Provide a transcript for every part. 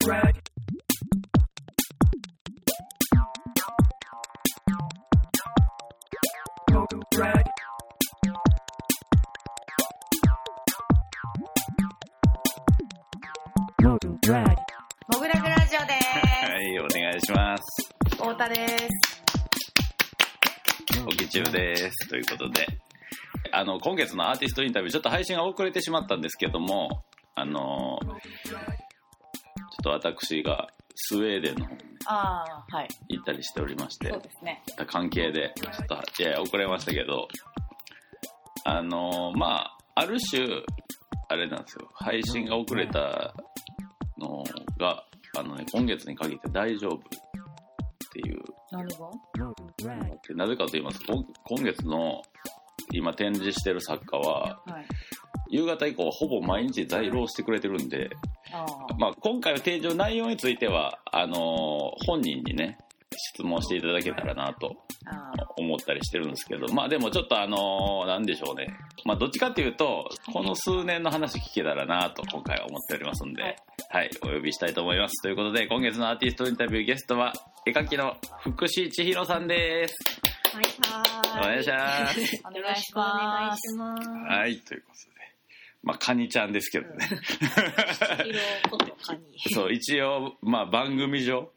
drag. Moto drag. Moto drag. モグラグラジオですはい、お願いします。太田です。おきちゅうです。ということで、あの、今月のアーティストインタビュー、ちょっと配信が遅れてしまったんですけども、あの、と私がスウェーデンの方にああ、はい。行ったりしておりましてそう、ですね。た関係で、ちょっと、いや遅れましたけど、あの、まあ、ある種、あれなんですよ、配信が遅れたのが、あのね、今月に限って大丈夫っていう何が Moto drag. でなぜかと言いますと今今月の今展示してる作家ははい。夕方以降はほぼ毎日在労してくれてるんで。まあ、今回の提示の内容についてはあのー本人にね質問していただけたらなとあ思ったりしてるんですけどまあでもちょっとあのーなんでしょうねまあどっちかっていうとこの数年の話聞けたらなと今回は思っておりますんではいはい、お呼びしたいと思いますということで今月のアーティストインタビューゲストは絵描きの福士千尋さんですはい、はお願いしますあ。およろし願いしくお願います。します。はい、ということで。まあ、カニちゃんですけどね。そう、一応、まあ、番組上、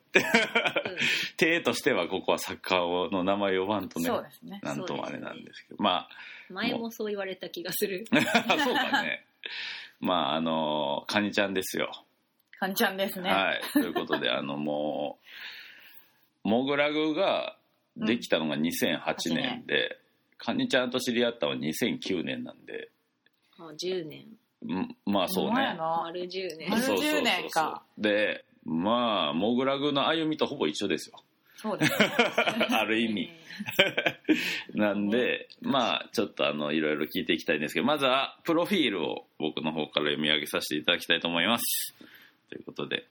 体としてはここはサッカーの名前呼ばんとね、そうですね。なんともあれなんですけど、ま前もそう言われた気がする。あ、そうかね。まあ、あの、カニちゃんですよ。かんちゃんですね。はい。ということで、あの、もう、モグラグができたのが2008年で、カニちゃんと知り合ったのは2009年なんで、あ10年。んまあそうね。丸10年。丸そうそうそうそう。10年かでまあモグラグの歩みとほぼ一緒ですよ。そうです。ある意味。なんでまあちょっとあのいろいろ聞いていきたいんですけどまずはプロフィールを僕の方から読み上げさせていただきたいと思います。ということで。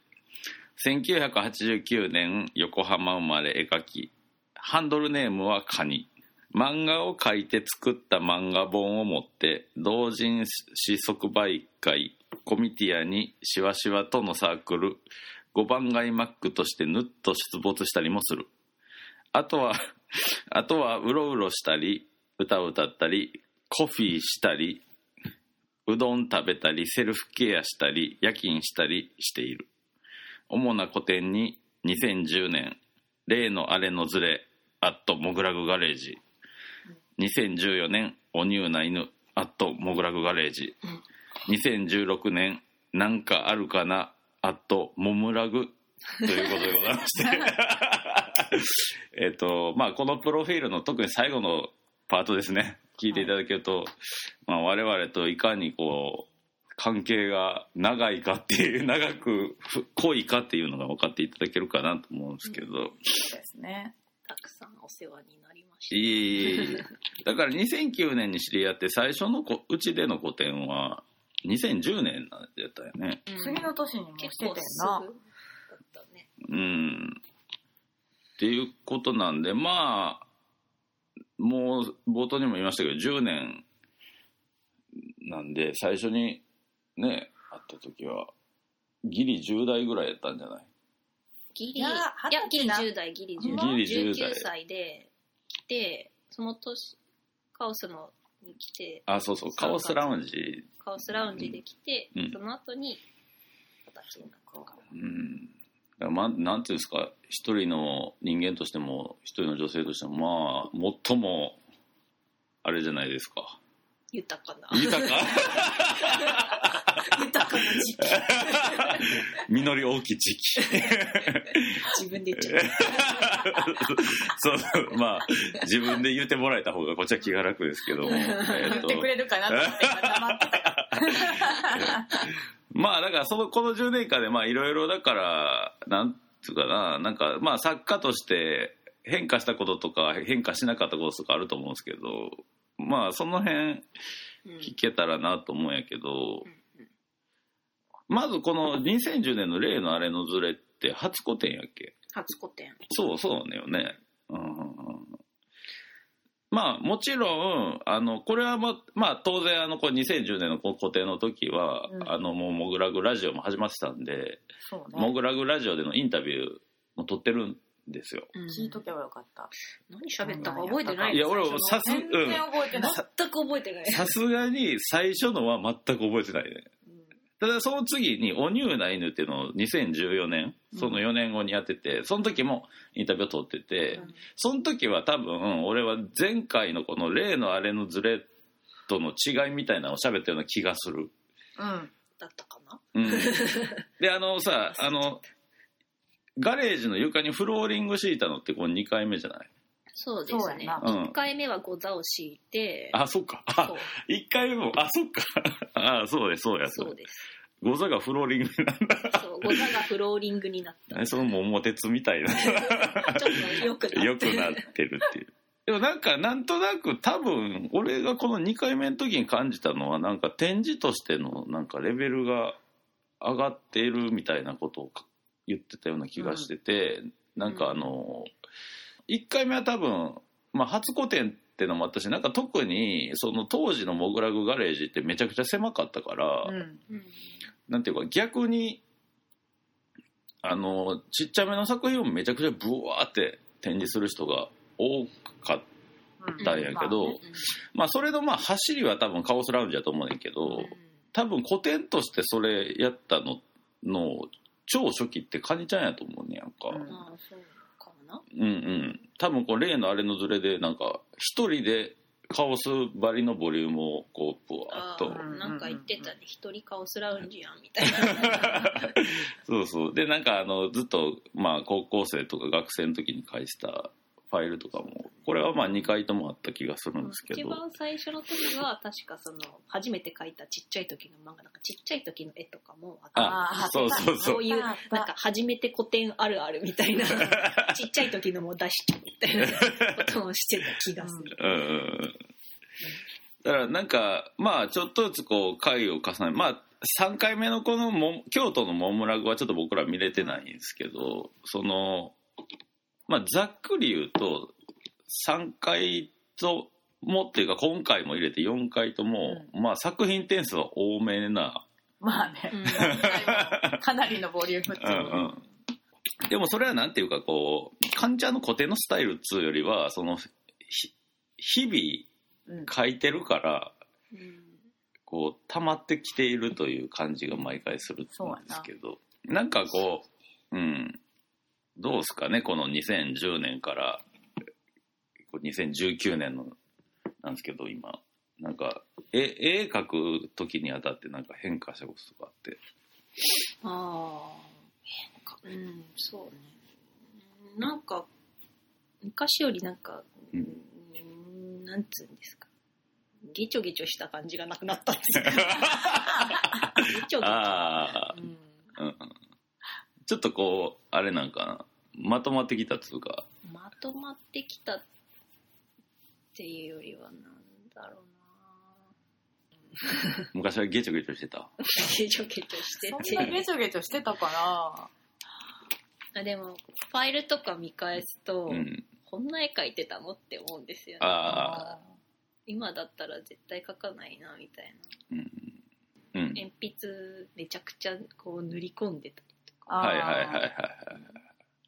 1989年横浜生まれ絵描き。ハンドルネームはカニ漫画を描いて作った漫画本を持って同人誌即売会コミティアにしわしわとのサークル5番街マックとしてぬっと出没したりもする。あとは あとはうろうろしたり歌を歌ったりコフィーしたりうどん食べたりセルフケアしたり夜勤したりしている。主な個展に2010年例のあれのズレアットモグラグガレージ。2014年おニューな犬アットモグラグガレージ。2016年なんかあるかなアットモムラグ。ということでございまして。えっとまあこのプロフィールの特に最後のパートですね。聞いていただけると、まあ、我々といかにこう関係が長いかっていう長くふ濃いかっていうのが分かっていただけるかなと思うんですけど、そうですね。たくさんお世話にした。いえいえいえだから2009年に知り合って最初のこうちでの個展は2010年なんやったよねうん次の年にもしててんな。ね。うんっていうことなんでまあもう冒頭にも言いましたけど10年なんで最初にね会った時はギリ10代ぐらいやったんじゃない？ギリ、いやいや、ギリ二十歳10代、ギリ10ほんま代。ギリ10代19歳で来て、その年、カオスのに来て、あそうそうカオスラウンジ。カオスラウンジで来て、うん。その後に、形になったから。うん。だからまあなんていうんですか一人の人間としても一人の女性としてもまあ最もあれじゃないですか。豊かな。豊か 豊かな時期。実り大きい時期自分で言っちゃった。そうまあ自分で言ってもらえた方がこっちは気が楽ですけども、え言ーってくれるかなと思って黙ってたから。まあだからそのこの10年間でまあいろいろだからなんつうかななんかまあ作家として変化したこととか変化しなかったこととかあると思うんですけどまあその辺うん聞けたらなと思うんやけど、まずこの2010年の例のあれのズレって初個展やっけ？初個展。そうそうねよね。うんうんうんまあもちろんあのこれはままあ当然あのこう2010年のこう固定の時は、うんあのもうモグラグラジオも始まってたんで、そうねモグラグラジオでのインタビューも撮ってるんですよ。うん聞いとけばよかった何喋ったか覚えてないいや俺もさす全然覚えてない、全く覚えてない。さすがに最初のは全く覚えてないね。ただその次に「おニューな犬」っていうのを2014年その4年後にやっててその時もインタビューを取ってて、うん。その時は多分俺は前回のこの例のあれのズレとの違いみたいなのを喋ったような気がする。うん。だったかな？うん、であのさあのガレージの床にフローリング敷いたのってこれ2回目じゃない？そうですね。そうん。1回目はゴザを敷いて、あそっか。あそう。1回目もあそっかあそうですそうやそうです。ゴザがフローリングになったそう、ゴザがフローリングになった。え その桃鉄みたいな ちょっと良くな良ってる。くなってるっていうでもなんかなんとなく多分俺がこの2回目の時に感じたのはなんか展示としてのなんかレベルが上がっているみたいなことを言ってたような気がしてて、なんかあの1回目は多分、まあ、初個展ってのもあったしなんか特にその当時のモグラグガレージってめちゃくちゃ狭かったから、うん。うん。なんていうか逆にあのちっちゃめの作品をめちゃくちゃブワーって展示する人が多かったうんやけどまあねまあそれのまあ走りは多分カオスラウンジやと思うねんけど多分古典としてそれやったのの超初期ってカニちゃんやと思うねやんか、な。うんうん多分こう例のあれのズレでなんか一人でカオスばりのボリュームをこうブワーっとなんか言ってたね。一人カオスラウンジやん、みたいな。そうそうでなんかあのずっとまあ高校生とか学生の時に返したファイルとかもこれはまあ2回ともあった気がするんですけど。一番最初の時は確かその初めて描いたちっちゃい時の漫画なんかちっちゃい時の絵とかもああそうそうそう。そういうなんか初めて古典あるあるみたいなちっちゃい時のも出しちゃうみたいな ことをしてた気がする。うんうん。うんだからなんかまあちょっとずつこう回を重ねまあ3回目のこのも京都のモンムラグはちょっと僕ら見れてないんですけどそのまあざっくり言うと3回ともっていうか今回も入れて4回とも、まあ作品点数は多めな、まあね。うん。かなりのボリュームってうんうん、でもそれはなんていうかこう患者の固定のスタイルっつうよりはそのひ日うん。々書いてるからうん。こう溜まってきているという感じが毎回するんですけど。なんかこううんどうですかねこの2010年から。こう2019年のなんですけど今。なんか絵絵描く時にあたってなんか変化したこととかあって。ああ変化。うんそうね。なんか昔よりなんか、うん。うん、なんつうんですか。ゲチョゲチョした感じがなくなったんですよ。ゲチョゲチョ。ああ、うん。うんうん、ちょっとこうあれなんかな。まとまってきたっつうか。まとまってきたっていうよりはなんだろう昔はゲチョゲチョしてた。なゲチョゲチョしてそんなゲてチョゲチョしてたかあでもファイルとか見返すと、うん。こんな絵描いてたのって思うんですよね。今だったら絶対描かないなみたいうん。うん。な鉛筆めちゃくちゃこう塗り込んでたはいはいはいはいはい。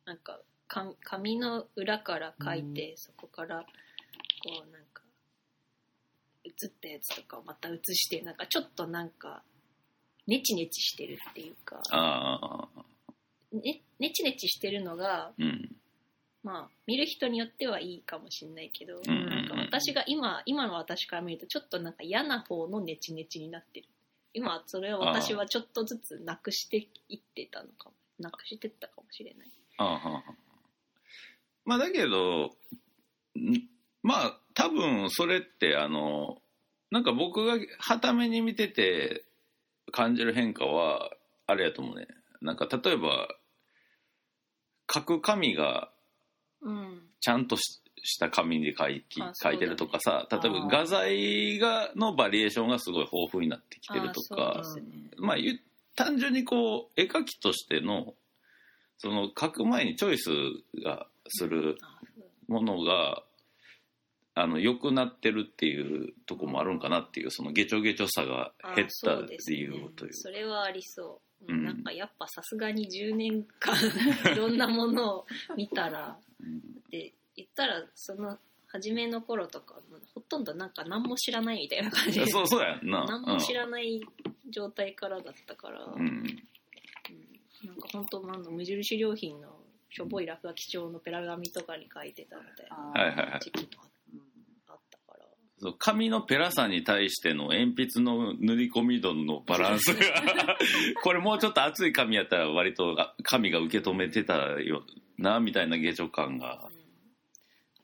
なんかか紙の裏から描いて、そこからこうなんか写ったやつとかをまた写してなんかちょっとなんかネチネチしてるっていうか。ああねネチネチしてるのがうん。まあ見る人によってはいいかもしれないけど、うんうんうん。なんか私が今今の私から見るとちょっとなんか嫌な方のネチネチになってる今それを私はちょっとずつなくしていってたのかも。なくしてったかもしれない。ああはあまあだけどんまあ多分それってあのなんか僕がはために見てて感じる変化はあれやと思うね。なんか例えば書く紙がうん。ちゃんとしした紙で書い書いてるとかさ例えば画材がのバリエーションがすごい豊富になってきてるとあかね。まあ単純にこう絵描きとしてのその書く前にチョイスがするものがあの良くなってるっていうとこもあるんかなっていうそのゲチョゲチョさがあ減った理由ねというそれはありそう、うんなんかやっぱさすがに10年間 いろんなものを見たらうん。で言ったらその初めの頃とかほとんどなんか何も知らないみたいな感じで。そうそうやんな。何も知らない状態からだったから、うん、うん。なんか本当なんの無印良品のしょぼい落書き帳のペラ紙とかに書いてたみたいなあはいはいはい時期もうんあったから、そう紙のペラさに対しての鉛筆の塗り込み度のバランスが これもうちょっと厚い紙やったら割とあ紙が受け止めてたよなみたいな下女感が。うん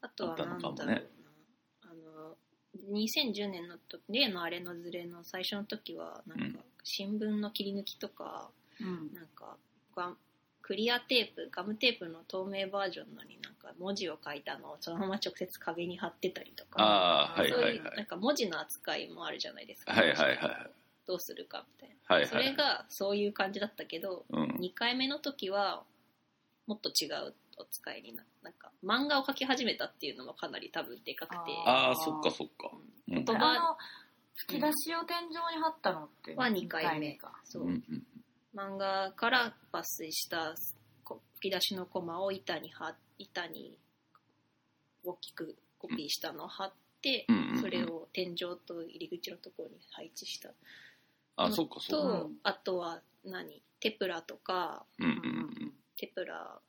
あとはなんだろうな、あの2010年のと例のあれのズレの最初の時はなんうん。か新聞の切り抜きとか、うん。なんかクリアテープガムテープの透明バージョンのになんか文字を書いたのをそのまま直接壁に貼ってたりとか。ああはいそうはい。いうはいなんか文字の扱いもあるじゃないですか、はいはいはいどうするかみたいな、はいはいそれがそういう感じだったけどうん。2回目の時はもっと違うお使いにななんか漫画を描き始めたっていうのもかなり多分でかくて。ああそっかそっか。うん。言葉あの吹き出しを天井に貼ったのっては2回目か。そう、うんうん。漫画から抜粋したこ吹き出しのコマを板に貼板に大きくコピーしたのを貼って、うんうんうんそれを天井と入り口のところに配置した。あそっかそっと、かうんあとは何？テプラとか。うんうんうん。テプラ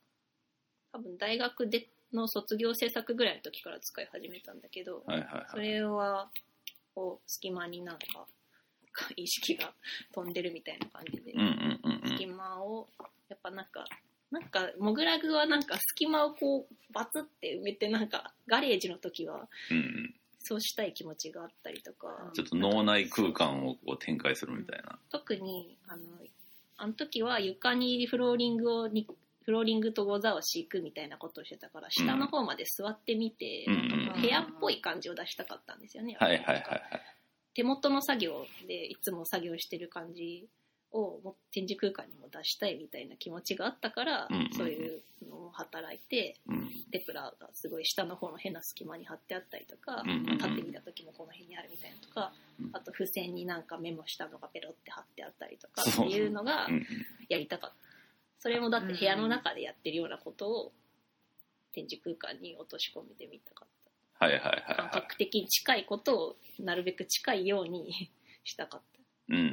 多分大学での卒業制作ぐらいの時から使い始めたんだけど、はいはいそはい。れはこう隙間になんか意識が飛んでるみたいな感じで、うんうんうんうん。隙間をやっぱなんかなんかモグラグはなんか隙間をこうバツって埋めてなんかガレージの時はうんうん。そうしたい気持ちがあったりとか。ちょっと脳内空間をこう展開するみたいな。特にあのあの時は床にフローリングをにフローリングとゴザを敷くみたいなことをしてたから下の方まで座ってみて、部屋っぽい感じを出したかったんですよね、はいはいはいはい。手元の作業でいつも作業してる感じを展示空間にも出したいみたいな気持ちがあったから、うんうんうん。そういうのを働いてうん。テプラがすごい下の方の変な隙間に貼ってあったりとか、うんうんうん。立ってみた時もこの辺にあるみたいなとか、うん。あと付箋になんかメモしたのがペロって貼ってあったりとかっていうのがやりたかった。それもだって部屋の中でやってるようなことを展示空間に落とし込めてみたかった。はいはいはいは感覚的に近いことをなるべく近いように したかっいうんうんう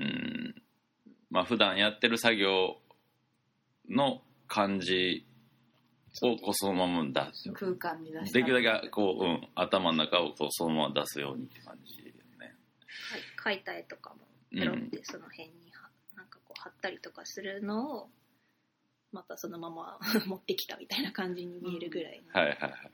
ん。まあ普段やってる作業の感じをこうそのまま出す空間に出した。できるだけこう、うん、頭の中をこうそのまま出すようにって感じよね。た、はい、描いた絵とかもうんペロってその辺には、なんかこう貼ったりとかするのをまたそのまま 持ってきたみたいな感じに見えるぐらいのはいはいはい。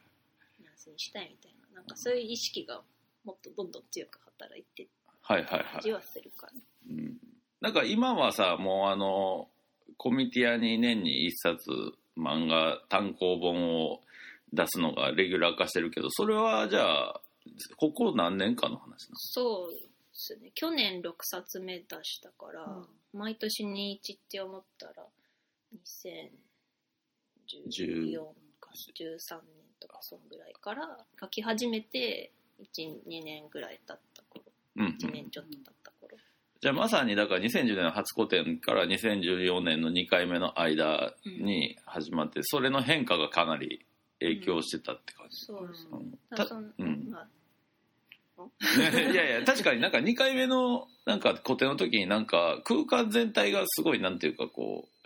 ニュアンスにしたいみたいななんかそういう意識がもっとどんどん強く働いてるはいはいはい。感じはするかな、うん。なんか今はさもうあのコミティアに年に一冊漫画単行本を出すのがレギュラー化してるけどそれはじゃあここ何年かの話なそうですね。去年6冊目出したから、うん。毎年21って思ったら2014か13年とかそんぐらいから書き始めて12年ぐらい経った頃。の、うん。1年ちょっと経った頃、じゃあまさにだから2010年の初個展から2014年の2回目の間に始まって、それの変化がかなり影響してたって感じ、そうそう。うん。ただからそのうん。まあ。いやいや確かになんか2回目のなんか個展の時になんか空間全体がすごいなんていうかこう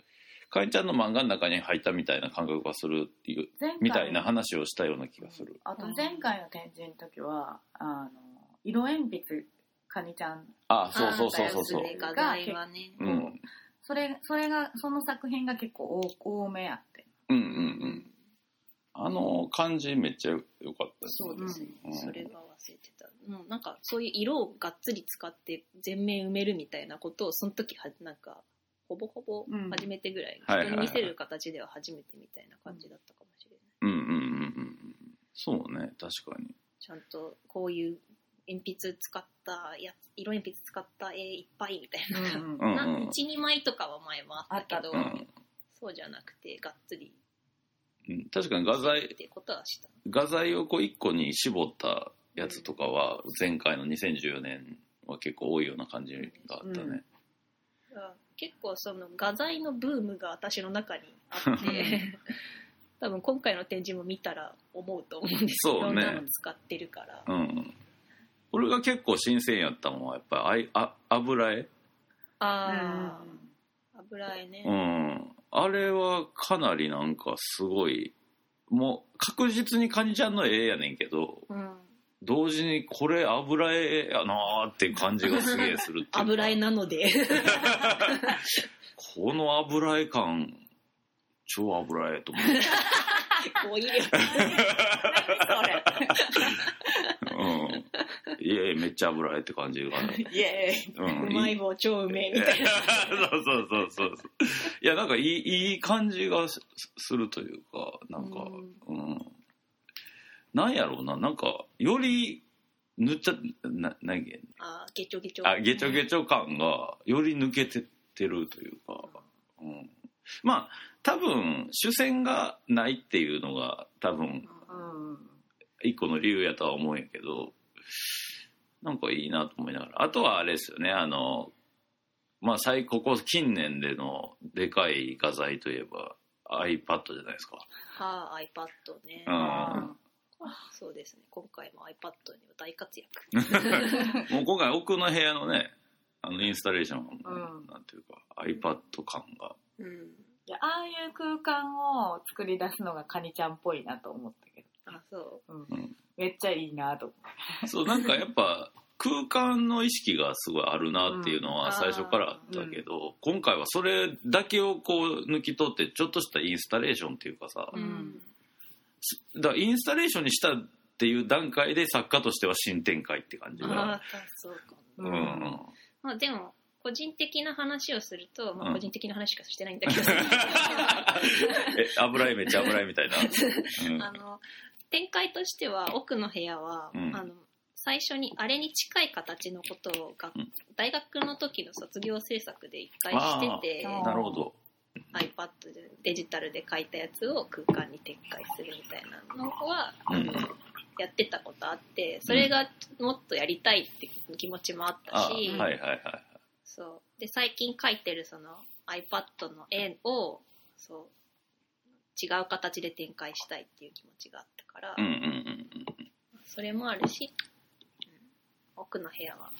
かえちゃんの漫画の中に入ったみたいな感覚がするっていうみたいな話をしたような気がする。あと前回の展示の時はあの色鉛筆かにちゃん。あそうそうそうそうそう。あー画材はねうん。それそれがその作品が結構多多めあって。うんうんうん。あの感じめっちゃ良かったですそうですね、うん。それが忘れてた。もうなんかそういう色をがっつり使って全面埋めるみたいなことをその時はなんかほぼほぼうん。初めてぐらい、人に見せる形では初めてみたいな感じだったかもしれない、うんうんうんうん。うんそうね。確かに。ちゃんとこういう鉛筆使ったやつ色鉛筆使った絵いっぱいみたいな、うんうんうん。な12枚とかは前もあったけどうんそうじゃなくてがっつりうん。確かに画材っていうことはした。画材をこう一個に絞ったやつとかは前回の2014年は結構多いような感じがあったね、結構その画材のブームが私の中にあって 多分今回の展示も見たら思うと思うんですそうね。いろんなの使ってるから、うん。俺が結構新鮮やったのはやっぱりあいあ油絵？ああ油絵ね、うん。あれはかなりなんかすごいもう確実にカニちゃんの絵やねんけどうん同時にこれ油絵やなーっていう感じがすげえするっていうか。油絵なので。この油絵感超油絵と思って語彙力うん。いやいやめっちゃ油絵って感じが、イエーイ。うまい棒超うめえ。みたいなそうそうそうそう。いやなんかいいいい感じがすするというかなんかうん、なんやろうな。なんかより塗っちゃな何？げあーゲチョゲチョ。あゲチョゲチョ感がより抜けてってるというか、うん、まあ多分主戦がないっていうのが多分うん一個の理由やとは思うんやけどなんかいいなと思いながら。あとはあれですよねあのまあ最ここ近年でのでかい画材といえば iPad じゃないですか、はあ iPad ね、うんそうですね。今回も iPad には大活躍。もう今回奥の部屋のねあのインスタレーション、うんなんていうか iPad 感が。うん。いやああいう空間を作り出すのがカニちゃんっぽいなと思ったけあそど、うん。うん。めっちゃいいなと思ってそうなんかやっぱ空間の意識がすごいあるなっていうのは最初からあったけど、今回はそれだけをこう抜き取ってちょっとしたインスタレーションっていうかさ、う、うんだインスタレーションにしたっていう段階で作家としては新展開って感じあがあそうかうん、まあでも個人的な話をすると、まあ、うん。個人的な話しかしてないんだけど、え油絵めっちゃ油絵みたいな、うん。あの展開としては奥の部屋は、うん。あの最初にあれに近い形のことをが、うん。大学の時の卒業制作で一回してて。なるほど iPad でデジタルで書いたやつを空間に展開するみたいなのは、うん。やってたことあってそれがもっとやりたいって気持ちもあったあし、はいはいはい。そう。で最近描いてるその iPad の絵をそう違う形で展開したいっていう気持ちがあったから、うんうんうん。それもあるし、うん。奥の部屋は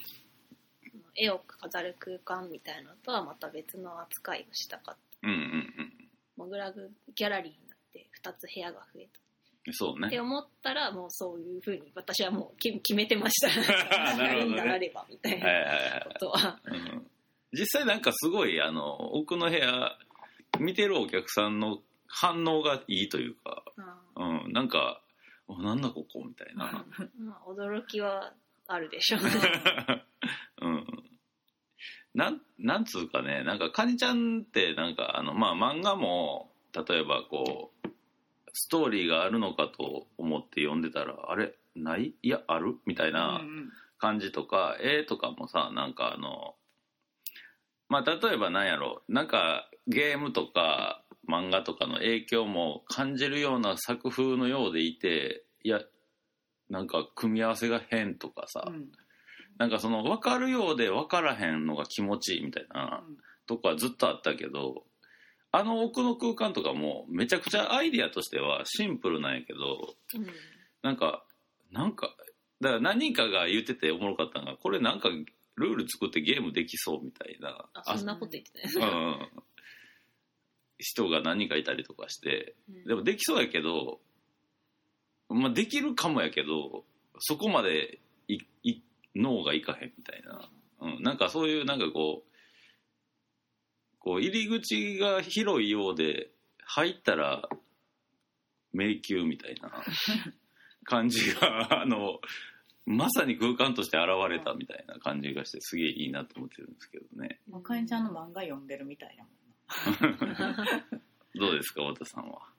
絵を飾る空間みたいなのとはまた別の扱いをしたかったうんうんうん。モグラグギャラリーになって2つ部屋が増えた。うんそうってね思ったらもうそういうふうに私はもう決決めてました。なるほどねならればみたいはいはいなはい。ことは、うん。実際なんかすごいあの奥の部屋見てるお客さんの反応がいいというか、うん。うん、なんか「おなんだここ」みたいな、まあ、驚きはあるでしょうね。うん、なんなんつうかねなんかカニちゃんってなんかあのまあ漫画も例えばこうストーリーがあるのかと思って読んでたらあれない？いやある？みたいなうん感じとか絵とかもさなんかあのまあ例えばなんやろなんかゲームとか漫画とかの影響も感じるような作風のようでいていやなんか組み合わせが変とかさ、うんなんかその分かるようで分からへんのが気持ちいいみたいなとこはずっとあったけどあの奥の空間とかもめちゃくちゃアイディアとしてはシンプルなんやけどうんなんかなんかだから何人かが言ってておもろかったのがこれなんかルール作ってゲームできそうみたいなあそんなこと言ってない、うん。人が何人かいたりとかしてうん。でもできそうやけど、まあ、できるかもやけどそこまでいい脳がいかへんみたいな、うん、なんかそういうなんかこうこう入り口が広いようで入ったら迷宮みたいな 感じがあのまさに空間として現れたみたいな感じがしてすげえいいなと思ってるんですけどね。もうかにちゃんの漫画読んでるみたいなもんな。どうですか太田さんは？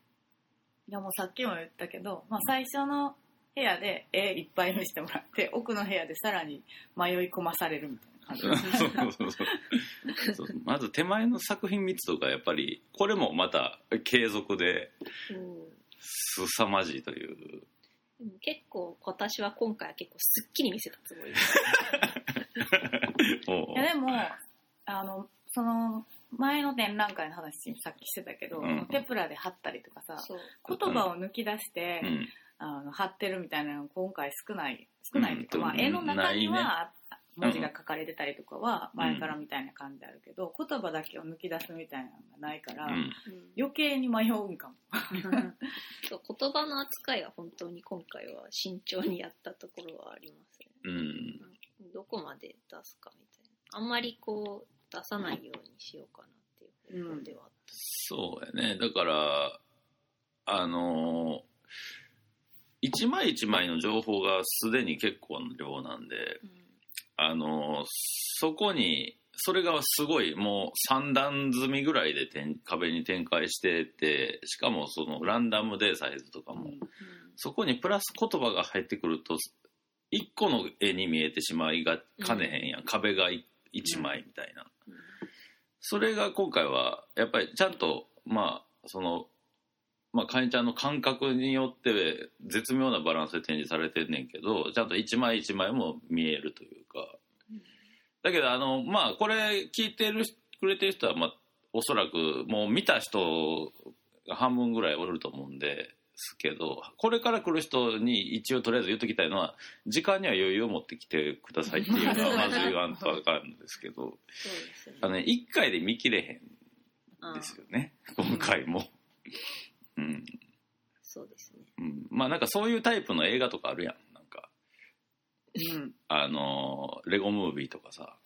いやもうさっきも言ったけど、まあ、最初の部屋で絵いっぱい見せてもらって 奥の部屋でさらに迷い込まされるみたいな感じ。そうそうそうそう。まず手前の作品3つとかやっぱりこれもまた継続でうん凄まじいという。でも結構私は今回は結構すっきり見せたつもり。です。いやでもあのその前の展覧会の話さっきしてたけど、うん。テプラで貼ったりとかさ。言葉を抜き出して、うんあの貼ってるみたいなの今回少ない少ない。っていうか、うんまあ、絵の中にないは文字が書かれてたりとかは前からみたいな感じあるけど、言葉だけを抜き出すみたいなのがないから、うん。うん余計に迷うんかも。そう言葉の扱いは本当に今回は慎重にやったところはありますね。うん。どこまで出すかみたいな。あんまりこう出さないようにしようかなっていう方向ではあっそうやね。だからあの一枚一枚の情報がすでに結構な量なんでた。あのそこにそれがすごいもう3段積みぐらいで展壁に展開しててしかもそのランダムでサイズとかも、うん。そこにプラス言葉が入ってくると1個の絵に見えてしまいがかねへんやん、壁が1枚みたいな、うん。それが今回はやっぱりちゃんとまあそのまあかにちゃんの感覚によって絶妙なバランスで展示されてんねんけどちゃんと一枚一枚も見えるというかうんだけどあのまあこれ聞いてるくれてる人はまあおそらくもう見た人が半分ぐらいおると思うんですけどこれから来る人に一応とりあえず言っときたいのは時間には余裕を持ってきてくださいっていうのはまず言わんとあかんんですけどそうですね。あのね1回で見切れへあんですよね今回も。うんそうですね。うん、まあなんかそういうタイプの映画とかあるやん。なんかうん。あのーレゴムービーとかさ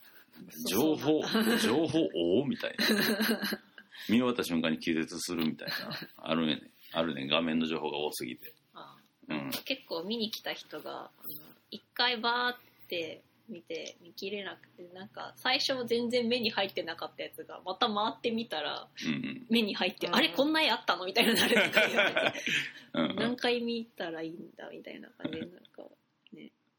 情報情報おおみたいな。見終わった瞬間に気絶するみたいなあるね。あるね。画面の情報が多すぎて。あうん。結構見に来た人が一回バーって見て見切れなくてなんか最初全然目に入ってなかったやつがまた回ってみたらうん目に入って、うん。あれこんな絵あったのみたいななるとか言われてうん。うん何回見たらいいんだみたいな感じでなんか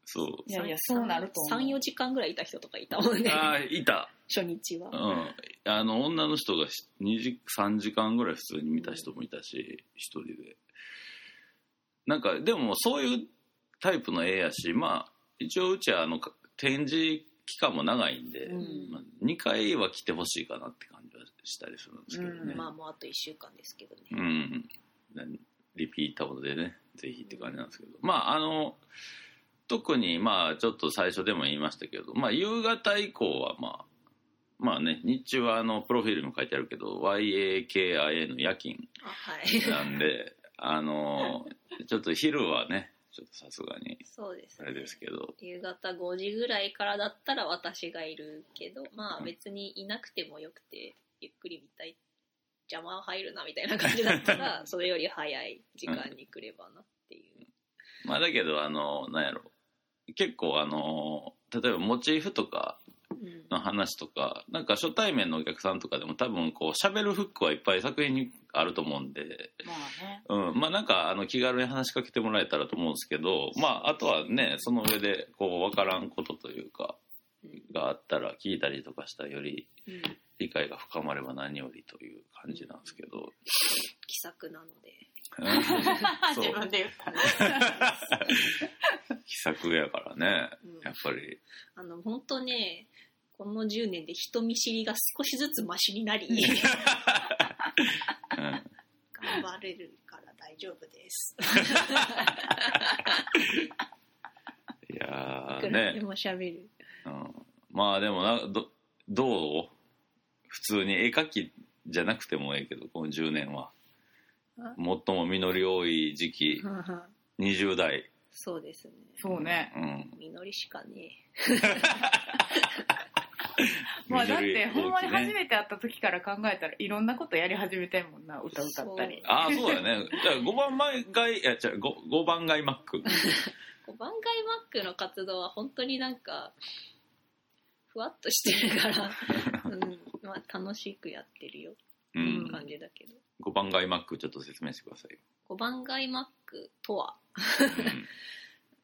そう。いやいやそうなると思う。34時間ぐらいいた人とかいたもんね。ああいた。初日は。うん。あの女の人が2時3時間ぐらい普通に見た人もいたし一人で。なんかでもそういうタイプの絵やしまあ一応うちはあのか展示期間も長いんで、うん。まあ、2回は来てほしいかなって感じはしたりするんですけどね、うんまあもうあと1週間ですけどね、うん、リピーターでねぜひって感じなんですけど。まああの特にまあちょっと最初でも言いましたけど、まあ、夕方以降はまあまあね日中はあのプロフィールにも書いてあるけど YAKIA の夜勤あはい。なんであのちょっと昼はねちょっとさすがにそうですね。あれですけど。夕方5時ぐらいからだったら私がいるけどまあ別にいなくてもよくてゆっくり見たい。邪魔入るなみたいな感じだったら それより早い時間に来ればなっていう、まあだけどあのなんやろ。結構あの例えばモチーフとかうんの話とかなんか初対面のお客さんとかでも多分こう喋るフックはいっぱい作品にあると思うんで、まあね。うん、まあなんかあの気軽に話しかけてもらえたらと思うんですけどまああとはねその上でこう分からんことというかがあったら聞いたりとかしたらよりうん。理解が深まれば何よりという感じなんですけど、気さくなので。自分で言ったね 気さくやからね。うん。やっぱり。あの本当ねこの10年で人見知りが少しずつマシになりうん。頑張れるから大丈夫です。いやーいくらでね、も喋る。うん、まあでもなどどう？普通に絵描きじゃなくてもええけどこの10年は。あ？最も実り多い時期。20代、そうですね。そうね。うん、実りしかね まあだってほんまに初めて会った時から考えたらいろんなことやり始めてんもんな歌歌ったり。ああそうだよね。だから5番前街いや違う 5, 5番街マック。え。こう番外マックの活動は本当になんか、ふわっとしてるから、うん、まあ楽しくやってるよ。うっていうん感じだけど。5番街マックちょっと説明してくださいよ、こう番外マックとは、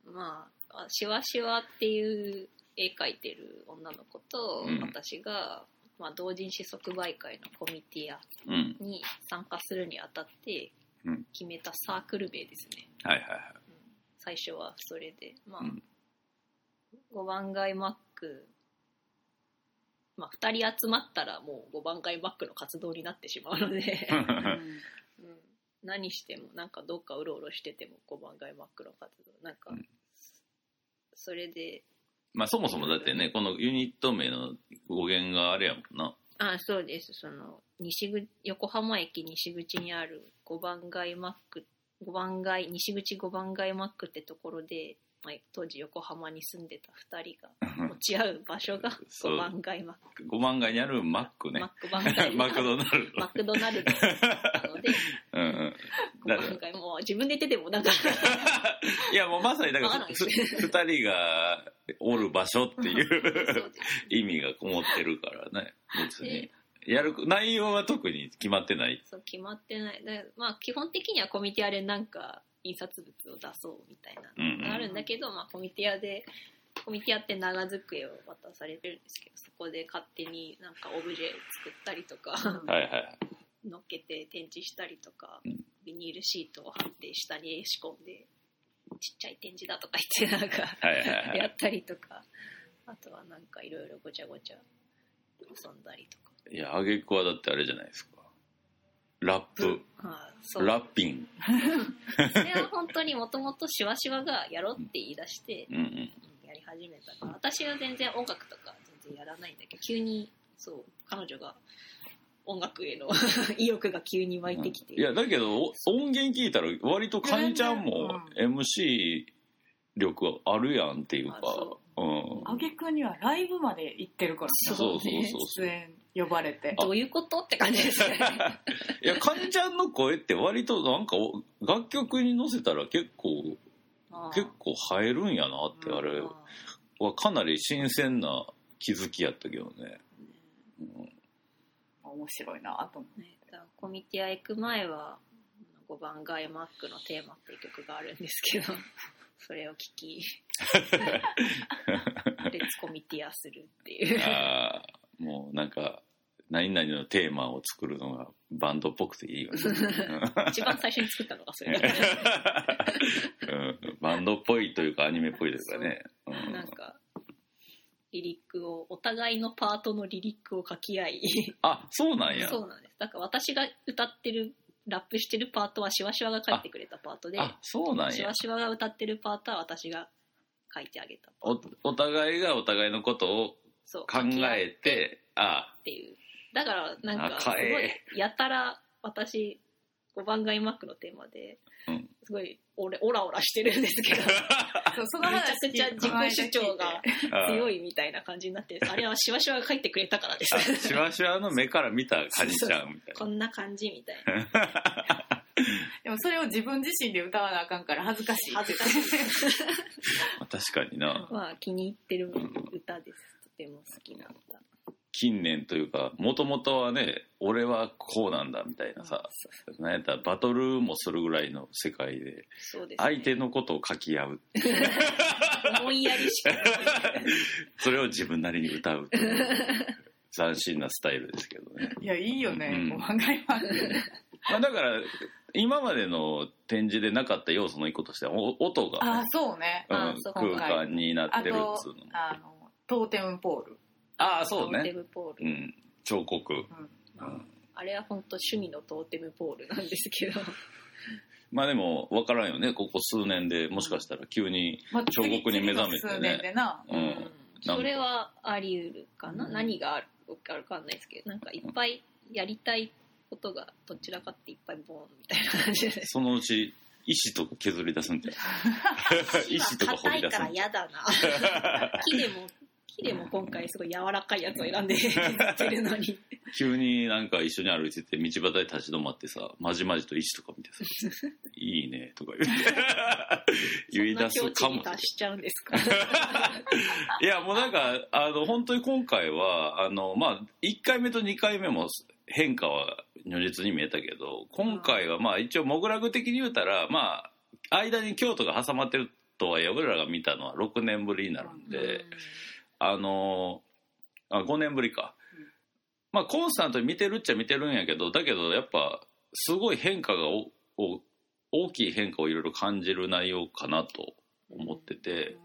うん。まあ、あしわしわっていう絵描いてる女の子と、うん。私が、まあ、同人誌即売会のコミティアうん、に参加するにあたってうん。決めたサークル名ですね、はいはいはい。うん。最初はそれでまあ、うん。5番街マックまあ2人集まったらもう5番街マックの活動になってしまうので、うん。うん、何してもなんかどっかうろうろしてても5番街マックの活動。なんか、うん。それでまあそもそもだってねこのユニット名の語源があれやもんな。あそうです。その西口横浜駅西口にある5番街マック5番街西口5番街マックってところで、まあ、当時横浜に住んでた2人が持ち合う場所がそう。5番街マック、5番街にあるマックね。マック番街。マクドナルマクドナルド。なのでド うん。うん5番街もう自分で言っててもなんか。いやもうまさにだからんふ2人がおる場所ってい そう意味がこもってるからね別に。でやる内容は特に決まってない。そう決まってない。でまあ基本的にはコミティアでなんか印刷物を出そうみたいなうんうん。のがあるんだけど、まあ、コミティアでコミティアって長机を渡されてるんですけどそこで勝手になんかオブジェ作ったりとかはいはい乗っけて展示したりとか、うん。ビニールシートを貼って下に仕込んでちっちゃい展示だとか言ってなんかはい。やったりとかあとはなんかいろいろごちゃごちゃ遊んだりとか。いやあげくはだってあれじゃないですかラップ。ラッピン。それは本当にもともとしわしわがやろうって言い出して、うんうん。うんやり始めたから私は全然音楽とか全然やらないんだけど急にそう彼女が音楽への 意欲が急に湧いてきて、いやだけどお音源聞いたら割とカニちゃんも全 MC 力あるやんっていうか。うん。あげくにはライブまで行ってるからそうそうそうそう。出演呼ばれて。どういうこと？って感じですね。いやカニちゃんの声って割となんかお楽曲に乗せたら結構結構映えるんやなってあれ。あはかなり新鮮な気づきやったけどね、うん面白いなと思ーねだからコミティア行く前は5番ガイマックのテーマっていう曲があるんですけど それを聴き レッツコミティアするっていう。あーもうなんか何々のテーマを作るのがバンドっぽくていいよね、一番最初に作ったのがそれ。だからうん、バンドっぽいというかアニメっぽいというかね、うん。なんかリリックをお互いのパートのリリックを書き合い。あそうなんや。そうなんです。だから私が歌ってるラップしてるパートはしわしわが書いてくれたパートであそうなんや。しわしわが歌ってるパートは私が書いてあげたおト。お互いがお互いのことをそう考えてあっていう。だからなんかす仲ごいえやたら私5番街マックのテーマでうん。すごい俺オラオラしてるんですけど うその話めちゃくちゃ自己主張が強いいみたいな感じになってあれはしわしわが書いてくれたからであすシワシワの目から見たカニちゃんみたいこんな感じみたいな。でもそれを自分自身で歌わなあかんから恥ずかしい恥ずかしい。な確かにな。まあ気に入ってる歌です。とても好きな歌近年というかもともとはね俺はこうなんだみたいなさなんやったらバトルもするぐらいの世界でそうです、ね、相手のことを書き合う。思いやりしかそれを自分なりに歌うという斬新なスタイルですけどね、いやいいよね、うん。お考えはまあ、だから今までの展示でなかった要素の一個としてはお音があね、そうね。うんあそう空間になってるっつうのも。あのトーテムポール、ああそうトーテね、ムポール、うん、彫刻、うん。まああれは本当趣味のトーテムポールなんですけど。まあでも分からんよね。ここ数年でもしかしたら急にまあ彫刻に目覚めてね。数年でな。うん、うん。それはあり得るかな、うん。何があるかわかんないですけど。なんかいっぱいやりたいことがどちらかっていっぱいボーンみたいな感じで。そのうち石とか削り出すんじゃな。い 石とか掘り出すんじゃな。木でも木でも今回すごい柔らかいやつを選んで 削ってるのに。急になんか一緒に歩いてて道端で立ち止まってさまじまじと石とか見てさ「いいね」とか言って。言い出すかもに達しちゃうんですか？いやもうなんかあの本当に今回はあのまあ1回目と2回目も変化は如実に見えたけど今回はまあ一応モグラグ的に言うたらまあ間に京都が挟まってるとはいえ俺らが見たのは6年ぶりになるんで、あのあ5年ぶりか、うん。まあコンスタントに見てるっちゃ見てるんやけどだけどやっぱすごい変化がおお大きい変化をいろいろ感じる内容かなと思ってて、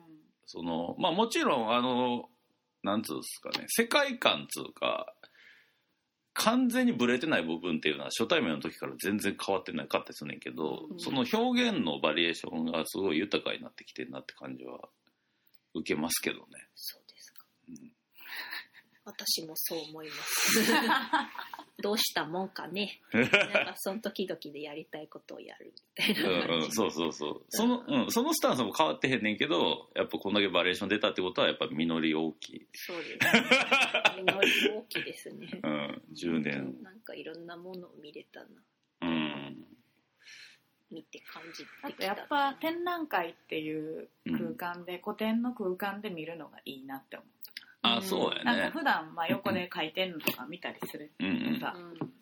そのまあもちろんあのなんつうんですかね世界観つうか完全にブレてない部分っていうのは初対面の時から全然変わってなかったりするねんけど、うん。その表現のバリエーションがすごい豊かになってきてるなって感じは受けますけどね。そう私もそう思います。どうしたもんかね。なんかその時々でやりたいことをやるみたいな。うんうん、そうそうそう。その,、うん、そのスタンスも変わってへんねんけどやっぱこんだけバリエーション出たってことはやっぱ実り大きい、そうですね。実り大きいですね。うん、10年。なんかいろんなものを見れたなうん。見て感じてあきたとやっぱ展覧会っていう空間で、古典の空間で見るのがいいなって思うあそうやね。なんか普段まあ横で書いてんのとか見たりする。うんさ、うん。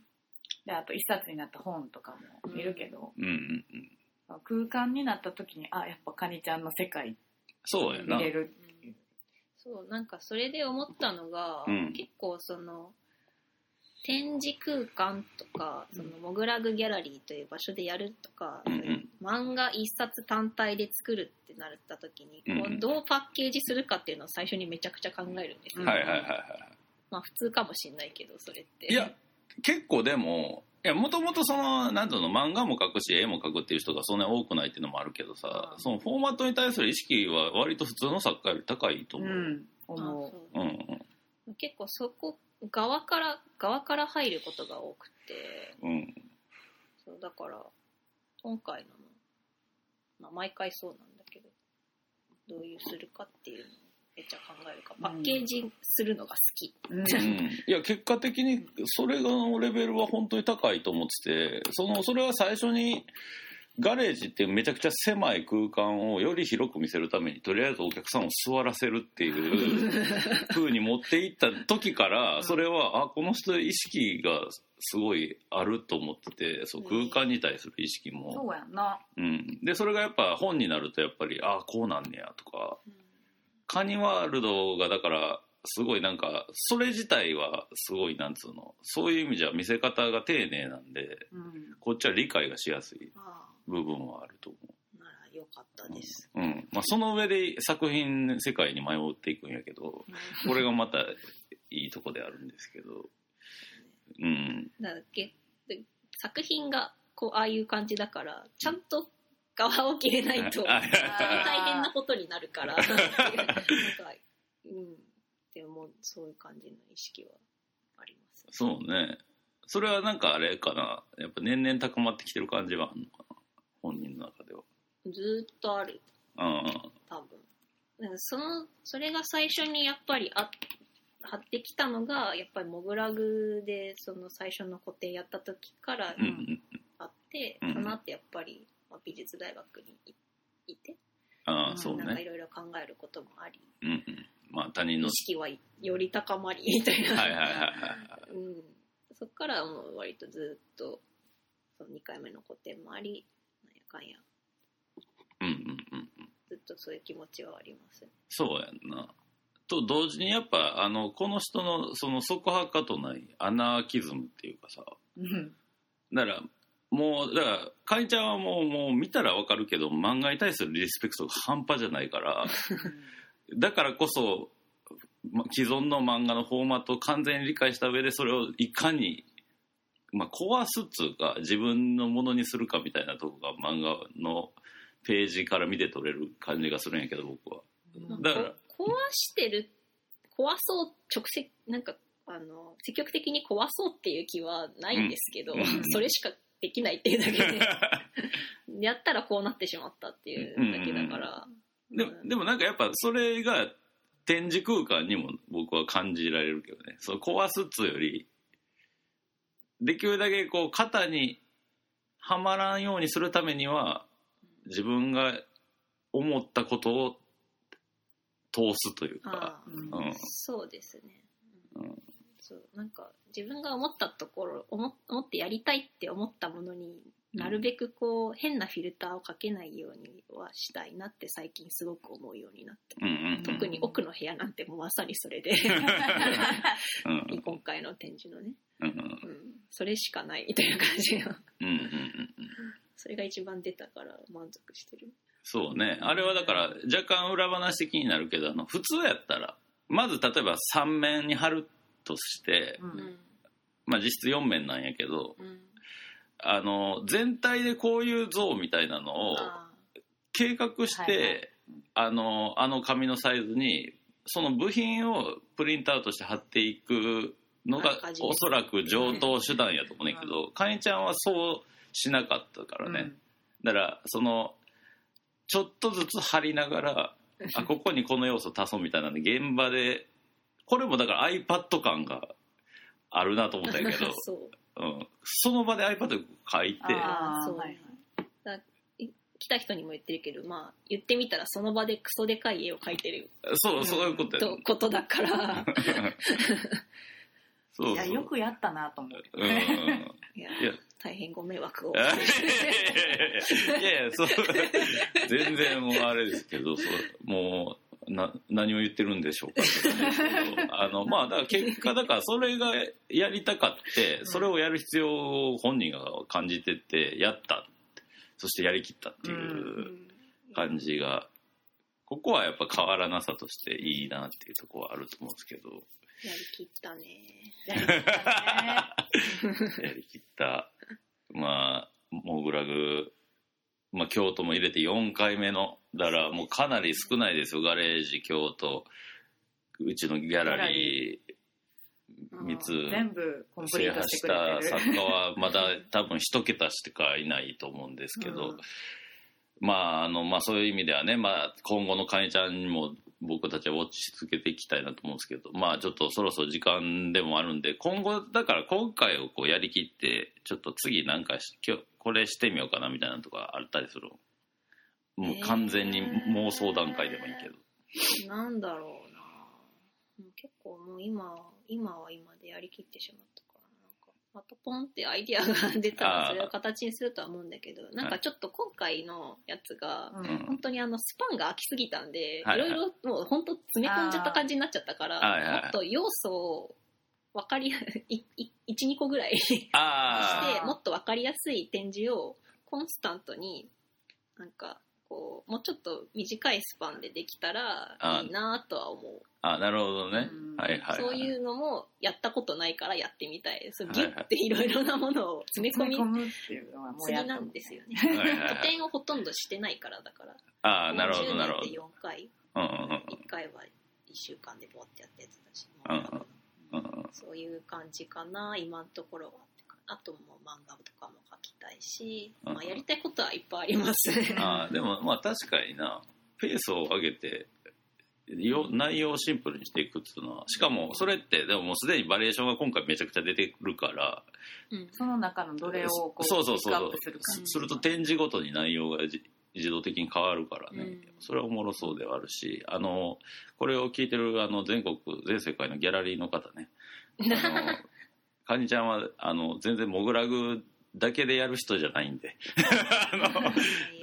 であと一冊になった本とかも見るけど、うん。うんうん空間になった時にあやっぱカニちゃんの世界そうやな。見れる。そうなんかそれで思ったのが、うん。結構その展示空間とかそのモグラグギャラリーという場所でやるとか、漫画一冊単体で作るってなった時に、こうどうパッケージするかっていうのを最初にめちゃくちゃ考えるんですはいはいはいはまあ普通かもしんないけどそれって。いいや結構でもいやもともとそのなんていうの漫画も描くし絵も描くっていう人がそんなに多くないっていうのもあるけどさうんそのフォーマットに対する意識は割と普通の作家より高いと思う、うんあ思うそううんうん。結構そこ側から側から入ることが多くて。うん。そうだから今回のも、まあ、毎回そうなんだけどどういうするかっていうのをめっちゃ考えるか。パッケージするのが好き、うん。うん。いや結果的にそれのレベルは本当に高いと思っててそのそれは最初にガレージってめちゃくちゃ狭い空間をより広く見せるためにとりあえずお客さんを座らせるっていう 風に持っていった時からそれはあこの人意識がすごいあると思っててそう空間に対する意識も、そうやんな。うん、でそれがやっぱ本になるとやっぱりあこうなんねやとか。カニワールドがだからすごいなんかそれ自体はすごいなんつうのそういう意味じゃ見せ方が丁寧なんでうん。こっちは理解がしやすい。あ部分はあると思あならよかったです、う、うん。まあ、その上で作品世界に迷っていくんやけどこれがまたいいとこであるんですけど。うん。だからけで作品がこうああいう感じだからちゃんと側を切れないとあ大変なことになるからなんかうん。でもそういう感じの意識はあります。そうね。それはなんかあれかな。やっぱ年々高まってきてる感じはあるのかな本人の中では。ずーっとある。うん多分。だからそのそれが最初にやっぱりあ張ってきたのがやっぱりモグラグでその最初の個展やった時からうんうんあって、うんその後やっぱり、まあ、美術大学にいいて、ああそうね。なんかいろいろ考えることもありうんうん。まあ他人の意識はより高まりみたいな、はいはいはいはいうん、そっからもう割とずっとその2回目の個展もありかんや。うんうんうんうん。ずっとそういう気持ちはあります。そうやんな。と同時にやっぱあのこの人のその即破かとないアナーキズムっていうかさ。うん。だからもうだからかいちゃんはもうもう見たらわかるけど漫画に対するリスペクトが半端じゃないから。だからこそま既存の漫画のフォーマットを完全に理解した上でそれをいかに、まあ、壊すっつうか自分のものにするかみたいなとこが漫画のページから見て取れる感じがするんやけど僕は。だからこ壊してる壊そう直接なんかあの積極的に壊そうっていう気はないんですけど、うん。うん。それしかできないっていうだけで。やったらこうなってしまったっていうだけだから、でもでもなんかやっぱそれが展示空間にも僕は感じられるけどね。そう壊すっつうよりできるだけこう肩にはまらんようにするためには自分が思ったことを通すというか。あ、うん。うん。そうですね、うん。そうなんか自分が思ったところ思思ってやりたいって思ったものになるべくこう、変なフィルターをかけないようにはしたいなって最近すごく思うようになって、うんうんうん特に奥の部屋なんてもうまさにそれで。うん。今回の展示のね、うん。うん、それしかないみたいな感じの。うんうんうんそれが一番出たから満足してる。そうね。あれはだから若干裏話的になるけどあの普通やったらまず例えば3面に貼るとして、ううん。んまあ、実質4面なんやけどうん。あの全体でこういう像みたいなのをあ計画して、はいはい。あのあの紙のサイズにその部品をプリントアウトして貼っていくのがおそらく上等手段やと思うねんけど、かにちゃんはそうしなかったからね、だからそのちょっとずつ貼りながら あここにこの要素足そうみたいなんで現場でこれもだから iPad 感があるなと思ったんやけど、そう。うん、その場で iPad で書いてあーそう。はいはい。来た人にも言ってるけどまあ言ってみたらその場でクソでかい絵を描いてる。そうそういうことことだから そういやよくやったなと思うんうんうん。いや大変ご迷惑を。いやいやそう。全然もうあれですけどそうもうな何を言ってるんでしょうか。あのまあだから結果だからそれがやりたかってそれをやる必要を本人が感じててやった。そしてやりきったっていううん。感じがここはやっぱ変わらなさとしていいなっていうところはあると思うんですけどやりきったね。やりきったまあモグラグ、まあ、京都も入れて4回目のだからもうかなり少ないですよ。ガレージ京都うちのギャラリー3つ。制覇してた作家はまだ多分一桁しかいないと思うんですけど、うん。まああのまあそういう意味ではね、まあ、今後のかにちゃんにも僕たちはウォッチし続けていきたいなと思うんですけどまあちょっとそろそろ時間でもあるんで今後だから今回をこうやりきってちょっと次なんか今日これしてみようかなみたいなとかあったりする？もう完全に妄想段階でもいいけど、なんだろうな。もう結構もう今今は今でやりきってしまった。またポンってアイディアが 出たらそれを形にするとは思うんだけどなんかちょっと今回のやつが本当にあのスパンが空きすぎたんで、はいはい。いろいろもう本当詰め込んじゃった感じになっちゃったから、もっと要素を分かり12個ぐらい してあもっと分かりやすい展示をコンスタントになんかこうもうちょっと短いスパンでできたらあいいなとは思うああなるほどね、うん。はいはい、はい、そういうのもやったことないからやってみたいそうはいはい。ギュッていろいろなものを詰め込み詰め込むっていうのはもうすぎやったなんですよね。はいはいはい。拠点をほとんどしてないからだから。ああなるほどなるほ10年でど4回。うんうんうん1回は1週間でボーってやったやつだし、うんうんうん。そういう感じかな今のところは。あともう漫画とかも描きたいし、うんまあ、やりたいことはいっぱいあります。ねああでもまあ確かにな。ペースを上げてよ内容をシンプルにしていくっていうのはしかもそれってでももうすでにバリエーションが今回めちゃくちゃ出てくるからうんその中のどれをこうそうそうそうするかすすると展示ごとに内容がじ自動的に変わるからね、うん。それはおもろそうではあるしあのこれを聞いてるあの全国全世界のギャラリーの方ね。あの カニちゃんはあの全然モグラグだけでやる人じゃないんで。あの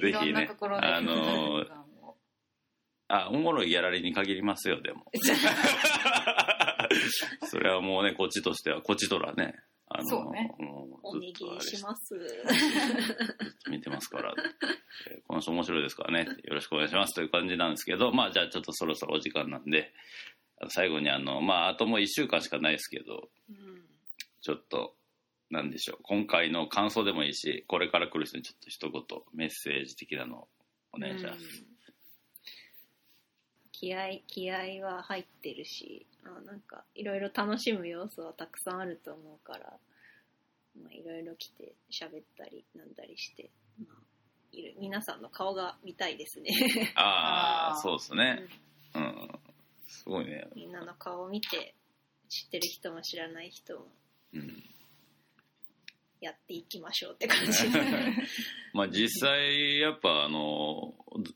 ぜひねあの あおもろいギャラリーに限りますよでも。それはもうねこっちとしてはこっちとらねあのそうね。お願いずっとあれします。見てますから、えーこの人面白いですからね。よろしくお願いしますという感じなんですけどまあじゃあちょっとそろそろお時間なんで最後にあのまああともう1週間しかないですけどうんちょっとなんでしょう。今回の感想でもいいしこれから来る人にちょっと一言メッセージ的なのをお願いします、うん気合気合は入ってるしあなんかいろいろ楽しむ要素はたくさんあると思うからまあいろいろ来て喋ったりなんだりして、まあ、いる。皆さんの顔が見たいですね、ああそうですね。うん。すごいね。みんなの顔を見て知ってる人も知らない人もうん。やっていきましょうって感じ。まあ実際やっぱあのず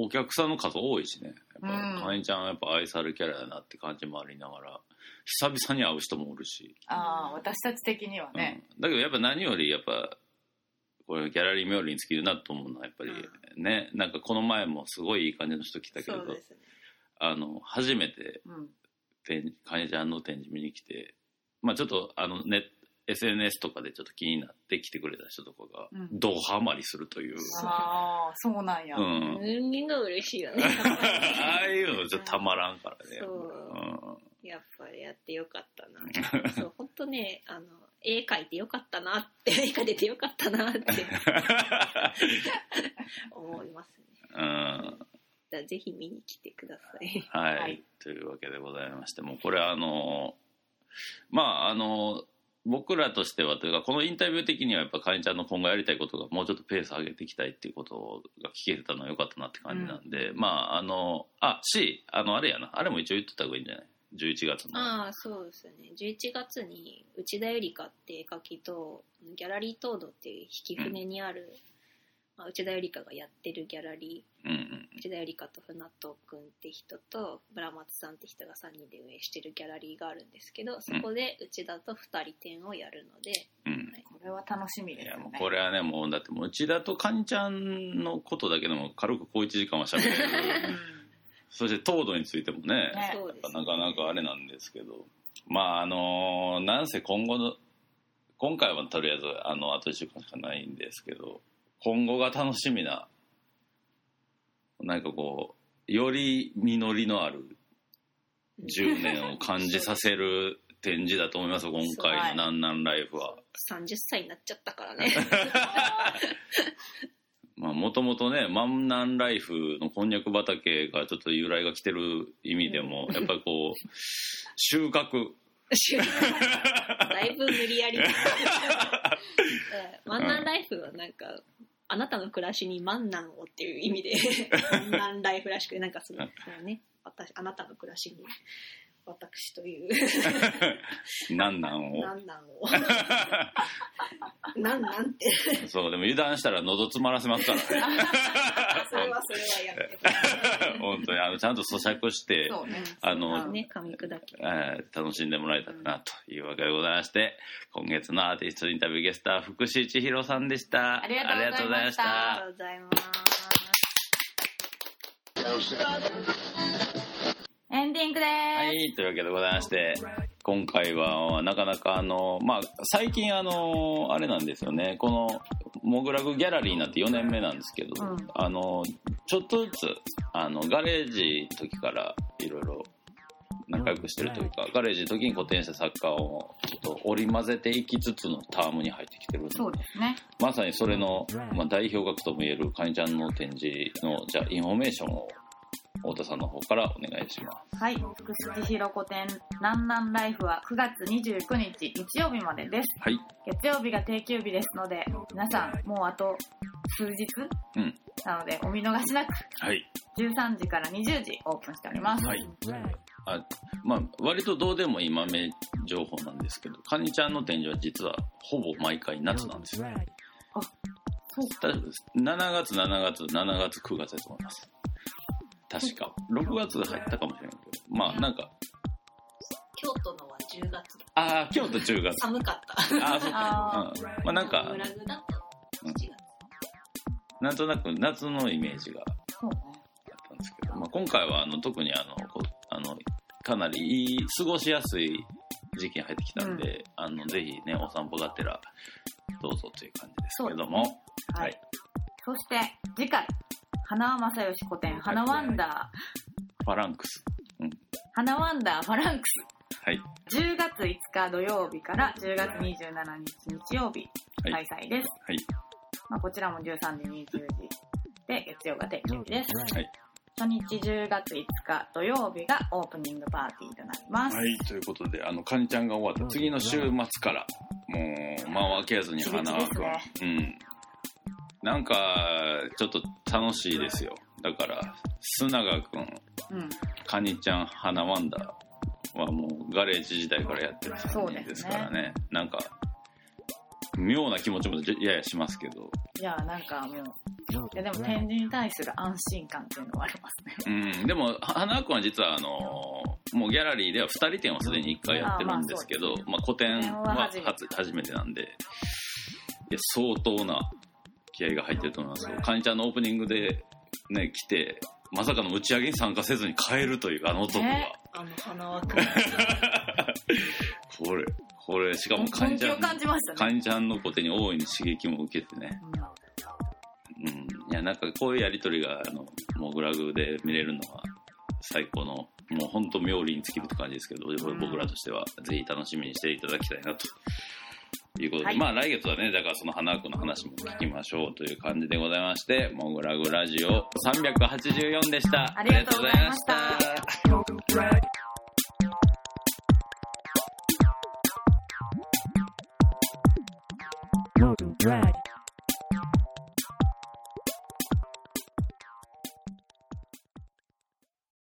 お客さんの数多いしね。やっうん。ぱかにちゃんはやっぱ愛されるキャラやなって感じもありながら久々に会う人もおるし、ああ私たち的にはね、うん。だけどやっぱ何よりやっぱこれギャラリー冥利に尽きるなと思うのはやっぱりね、なんかこの前もすごいいい感じの人来たけどね。あの初めてうん。展かにちゃんの展示見に来てまあちょっとあのね SNS とかでちょっと気になって来てくれた人とかがうんドハマりするという、ああそうなんや、うん、人間が嬉しいよね。ああいうのじゃたまらんからね。そうやっぱりやってよかったな。そう、本当ね、あの、絵描いてよかったなって、絵が出てよかったなって 思いますね。うん、うんだからぜひ見に来てください。はい、はいというわけでございましてもうこれあのまああの僕らとしてはというかこのインタビュー的にはやっぱかりんちゃんの今後やりたいことがもうちょっとペース上げていきたいっていうことが聞けてたのは良かったなって感じなんで、まああのあしあのあれやな。あれも一応言ってた方がいいんじゃない？11月の。ああ、そうですよね。11月に内田絵里香って絵描きと、ギャラリートードっていう引き船にある、まあ、内田絵里香がやってるギャラリー、うんうん内田絵里香と船戸くんって人と村松さんって人が3人で運営してるギャラリーがあるんですけどそこで内田と2人展をやるので、うん。これは楽しみでいやすよねもうこれはねもうだってもう内田とかんちゃんのことだけでも軽く小1時間はしゃべれるそして糖度についてもねね。なかなかあれなんですけど。まああのなんせ今後の今回はとりあえずあのあと1週間しかないんですけど今後が楽しみななんかこうより実りのある10年を感じさせる展示だと思います 今回の「なんなんライフは」30歳になっちゃったからね。まあもともとね万南ライフのこんにゃく畑がちょっと由来が来てる意味でもやっぱりこう収穫 だいぶ無理やり。ワンナンライフはなんかあなたの暮らしに万難をっていう意味でワンナンライフらしくなんかそのそのね私あなたの暮らしに私という。なんなんを。なんなんを。なんなんって。そうでも油断したら喉詰まらせますからね。それはそれはやめて本当にあのちゃんと咀嚼して、そうね。あの、ね。噛み砕き。えー楽しんでもらえたらなというわけでございまして今月のアーティストインタビューゲストは福士千尋さんでした。ありがとうございました。ありがとうございますエンディングでーす、はい、というわけでございまして、今回はなかなかあの、まあ、最近あの、あれなんですよね、この、モグラグギャラリーになって4年目なんですけど、うん。あの、ちょっとずつ、あの、ガレージの時からいろいろ仲良くしてるというか、ガレージの時に個展した作家をちょっと織り交ぜていきつつのタームに入ってきてるんでそうですね。まさにそれの、まあ、代表格ともいえるカニちゃんの展示の、じゃあ、インフォメーションを、太田さんの方からお願いします。はい福士千尋個展なんなんライフは9月29日日曜日までですはい。月曜日が定休日ですので皆さんもうあと数日、うんなのでお見逃しなくはい。13時から20時オープンしております、はいあまあ、割とどうでもいい豆情報なんですけど、カニちゃんの展示は実はほぼ毎回夏なんですよ。そう大丈夫です。7月、7月、7月、9月だと思います。確か。6月入ったかもしれないけど。まあ、なんか、京都のは10月。ああ、京都10月。寒かった。ああ、そっか。あうん。まあなんか。グ、ラグだと7月なんとなく夏のイメージが。そうね。あったんですけど、まあ、今回はあの特にあのこあのかなりいい過ごしやすい時期に入ってきたんで、あのぜひねお散歩がてらどうぞという感じですけども、はい、はい。そして次回花輪正義古典花ワンダファランクス。ー花ワンダーファランクはい。ス10月5日土曜日から10月27日日曜日はい。開催です、はい。まあ、こちらも13時20時で月曜が定休日です、はい。初日10月5日土曜日がオープニングパーティーとなります、はい。ということであのカニちゃんが終わった次の週末からもう間を空けずに花輪くん、うんなんかちょっと楽しいですよ。だから須永くんうん。カニちゃん花ワンダーはもうガレージ時代からやってる3人ですからね。なんか妙な気持ちもややしますけど、いやなんかもういやでも展示に対する安心感っていうのはありますね。うん、でも花君は実はあのもうギャラリーでは2人展をすでに1回やってるんですけどまあ、個展は初初めてなんで。いや相当な気合が入ってると思いますよカニちゃんのオープニングでね来てまさかの打ち上げに参加せずに帰るというあの男は、ねあの花輪くん これこれしかもカ本気をニちゃん感じましたね。カニちゃんの小手に大いに刺激も受けてね。うん。うんいやなんかこういうやり取りがあのモグラグで見れるのは最高のもう本当妙利に尽きるって感じですけど、僕らとしては。ぜひ楽しみにしていただきたいなということで、はいまあ来月はねだからその花輪君の話も聞きましょうという感じでございましてモグラグラジオ384でしたありがとうございましたありがとうございました Total drag. Total drag.